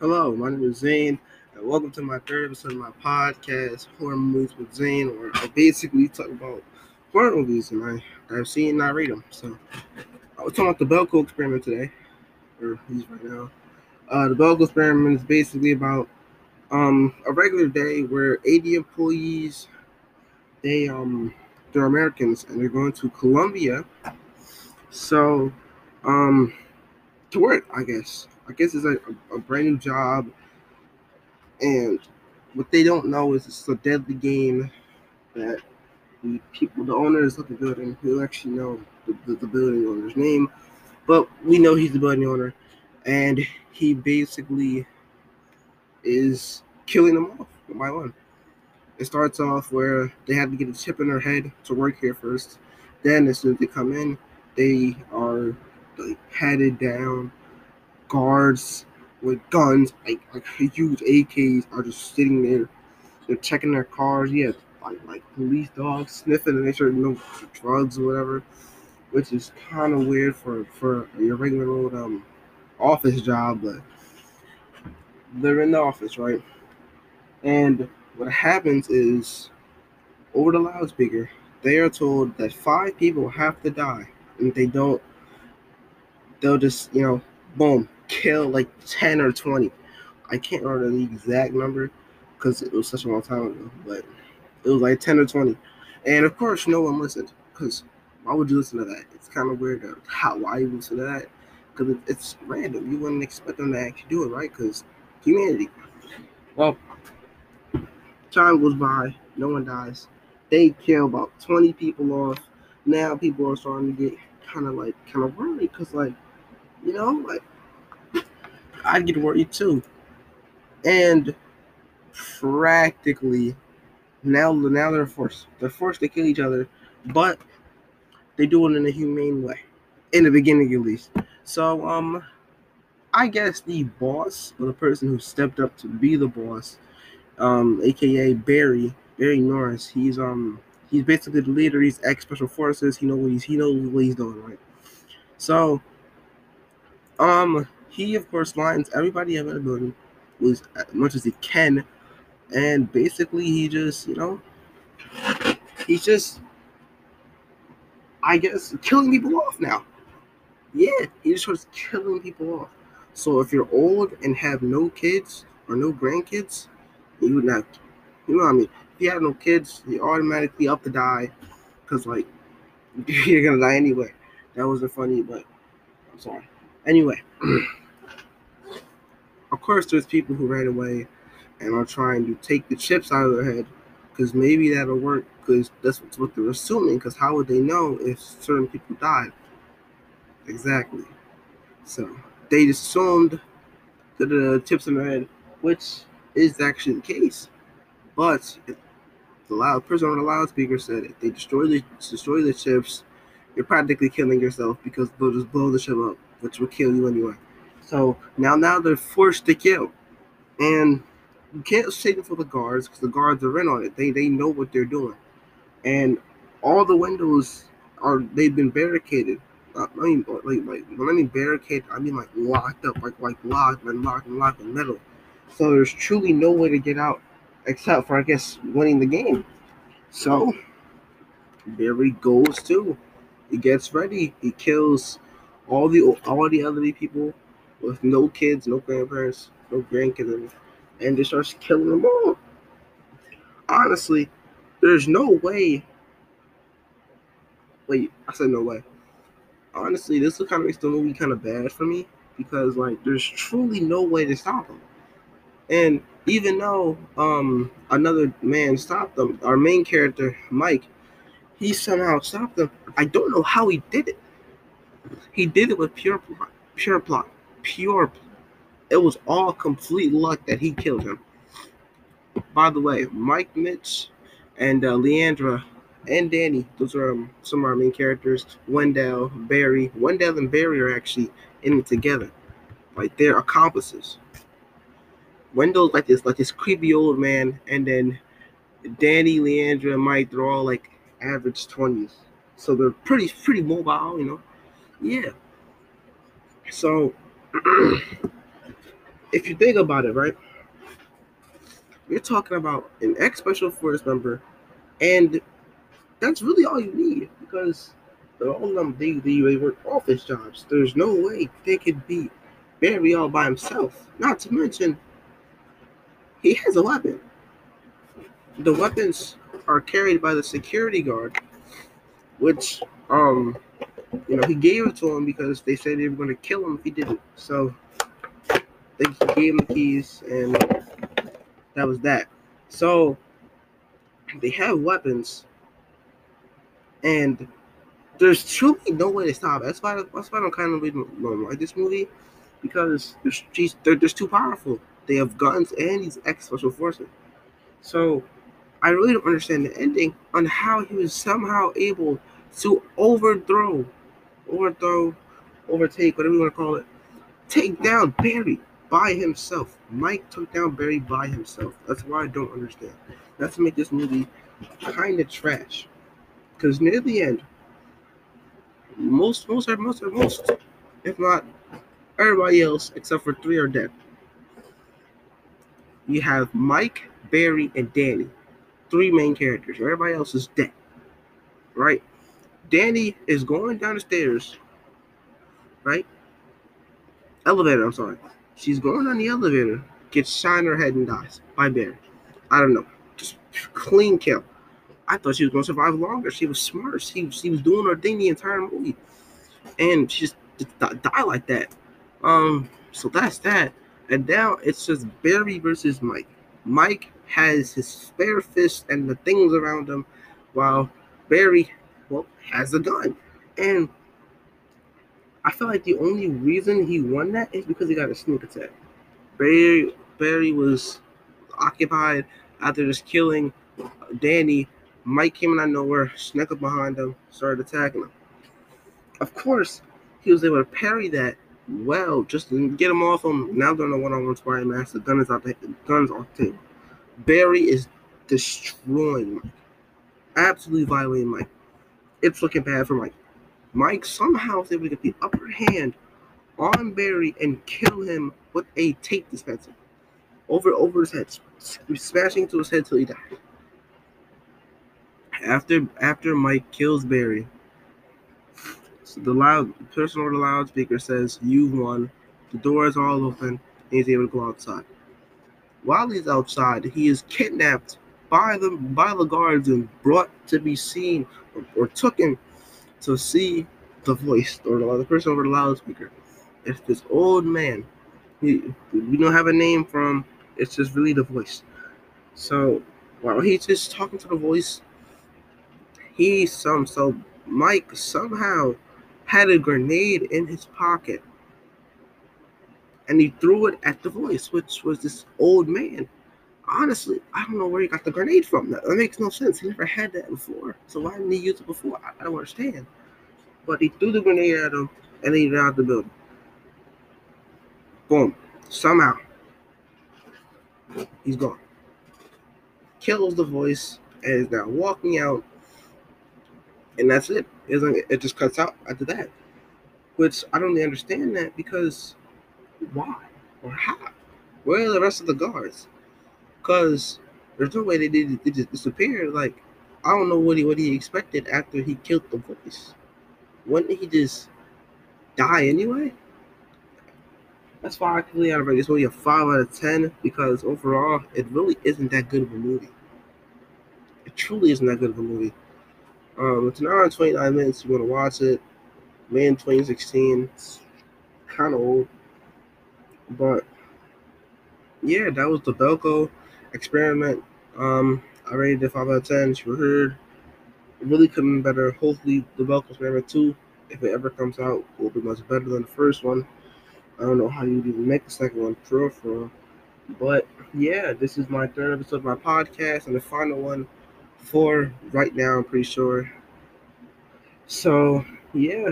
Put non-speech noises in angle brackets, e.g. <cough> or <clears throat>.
Hello, my name is Zane, and welcome to my third episode of my podcast, Horror Movies with Zane, where I basically talk about horror movies and I, I've seen and I read them. So, I was talking about the Belko experiment today, or at right now. Uh, the Belko experiment is basically about um, a regular day where 80 employees, they um, they're Americans and they're going to Colombia. So, um, to work, I guess. I guess it's a, a brand new job, and what they don't know is it's a deadly game that the people, the owners of the building, who actually know the, the, the building owner's name, but we know he's the building owner, and he basically is killing them off one by one. It starts off where they have to get a chip in their head to work here first. Then, as soon as they come in, they are like patted down guards with guns, like like huge AKs, are just sitting there. They're checking their cars. Yeah, like like police dogs sniffing to make sure no drugs or whatever, which is kind of weird for for your regular old um office job, but they're in the office, right? And what happens is over the loudspeaker, they are told that five people have to die, and if they don't, they'll just you know, boom, kill like 10 or 20. I can't remember the exact number because it was such a long time ago, but it was like 10 or 20. And of course, no one listened because why would you listen to that? It's kind of weird. How why you listen to that? Because it's random. You wouldn't expect them to actually do it, right? Because humanity. Well, time goes by, no one dies. They kill about 20 people off. Now people are starting to get kind of like kind of worried because like you know like I'd get worried too. And practically now now they're forced they're forced to kill each other, but they do it in a humane way. In the beginning at least. So um I guess the boss or the person who stepped up to be the boss, um, aka Barry, Barry Norris, he's um he's basically the leader, he's ex special forces, he knows what he's he knows what he's doing, right? So um he of course lines everybody up in the building as much as he can. And basically he just you know he's just i guess killing people off now. Yeah he just starts killing people off. So if you're old and have no kids or no grandkids you would not you know what i mean? If you have no kids you're automatically up to die because like <laughs> you're gonna die anyway. That wasn't funny but i'm sorry. Anyway <clears throat> of course, there's people who ran away and are trying to take the chips out of their head because maybe that'll work because that's what they're assuming. Because how would they know if certain people died? Exactly. So they assumed that the chips in their head, which is actually the case. But the loud person on the loudspeaker said if they destroy the destroy the chips, you're practically killing yourself because they'll just blow the chip up, which will kill you anyway. So now, now they're forced to kill, and you can't say them for the guards because the guards are in on it. They they know what they're doing, and all the windows are they've been barricaded. Uh, I mean, like like when I mean barricade, I mean like locked up, like like locked and locked and locked in metal. So there's truly no way to get out except for I guess winning the game. So Barry goes too. He gets ready. He kills all the all the elderly people with no kids, no grandparents, no grandkids, and just starts killing them all. Honestly, there's no way. Wait, I said no way. Honestly, this kind of makes the movie kind of bad for me because like there's truly no way to stop them. And even though um another man stopped them, our main character Mike, he somehow stopped them. I don't know how he did it. He did it with pure plot, pure plot pure. It was all complete luck that he killed him. By the way, Mike, Mitch, and uh, Leandra and Danny, those are um, some of our main characters. Wendell, Barry. Wendell and Barry are actually in it together. Like they're accomplices. Wendell's like this, like this creepy old man, and then Danny, Leandra, and Mike, they're all like average 20s. So they're pretty pretty mobile, you know. Yeah. So <clears throat> if you think about it, right? You're talking about an ex special force member, and that's really all you need because they're all them they, they, work office jobs. There's no way they could beat Barry all by himself. Not to mention, he has a weapon. The weapons are carried by the security guard, which um you know he gave it to him because they said they were going to kill him if he didn't. So they gave him the keys, and that was that. So they have weapons, and there's truly no way to stop. That's why that's why I don't kind of don't like this movie because she's they're just too powerful. They have guns and he's ex special forces. So I really don't understand the ending on how he was somehow able to overthrow, overthrow, overtake, whatever you want to call it, take down Barry by himself. Mike took down Barry by himself. That's why I don't understand. That's to make this movie kind of trash. Because near the end, most, most, most, most, if not everybody else except for three are dead. You have Mike, Barry, and Danny. Three main characters. Everybody else is dead. Right? Danny is going down the stairs. Right? Elevator, I'm sorry. She's going on the elevator, gets shot in her head and dies by Barry. I don't know. Just clean kill. I thought she was going to survive longer. She was smart. She, she was doing her thing the entire movie. And she just, just die like that. Um, so that's that. And now it's just Barry versus Mike. Mike has his spare fist and the things around him, while Barry, well, has a gun. And I feel like the only reason he won that is because he got a sneak attack. Barry Barry was occupied after just killing Danny. Mike came out of nowhere, snuck up behind him, started attacking him. Of course, he was able to parry that well, just get him off him. Now they're in a one-on-one sparring match. The gun is out the guns off the table. Barry is destroying Mike. Absolutely violating Mike. It's looking bad for Mike. Mike somehow is able to get the upper hand on Barry and kill him with a tape dispenser over over his head, smashing to his head till he died. After after Mike kills Barry, so the loud person over the loudspeaker says, "You've won." The door is all open, and he's able to go outside. While he's outside, he is kidnapped by the by the guards and brought to be seen or, or taken to see the voice or the, the person over the loudspeaker. It's this old man. He, we don't have a name for him. It's just really the voice. So while he's just talking to the voice, he some so Mike somehow had a grenade in his pocket and he threw it at the voice, which was this old man. Honestly, I don't know where he got the grenade from. That, that makes no sense. He never had that before. So why didn't he use it before? I, I don't understand but he threw the grenade at him and he ran out the building. Boom. Somehow. He's gone. Kills the voice and is now walking out. And that's it. It just cuts out after that. Which I don't really understand that because why? Or how? Where are the rest of the guards? Because there's no way they did they just disappeared. Like I don't know what he what he expected after he killed the voice wouldn't he just die anyway? That's why I can out of this movie a five out of ten because overall it really isn't that good of a movie. It truly isn't that good of a movie. Um, it's an hour and 29 minutes. You want to watch it? May in 2016. It's kind of old, but yeah, that was the Belko experiment. Um, I rated it five out of ten. You heard it really couldn't been better. Hopefully, the Belko Experiment 2, if it ever comes out, will be much better than the first one. I don't know how you'd even make the second one pro for. But yeah, this is my third episode of my podcast and the final one for right now, I'm pretty sure. So yeah,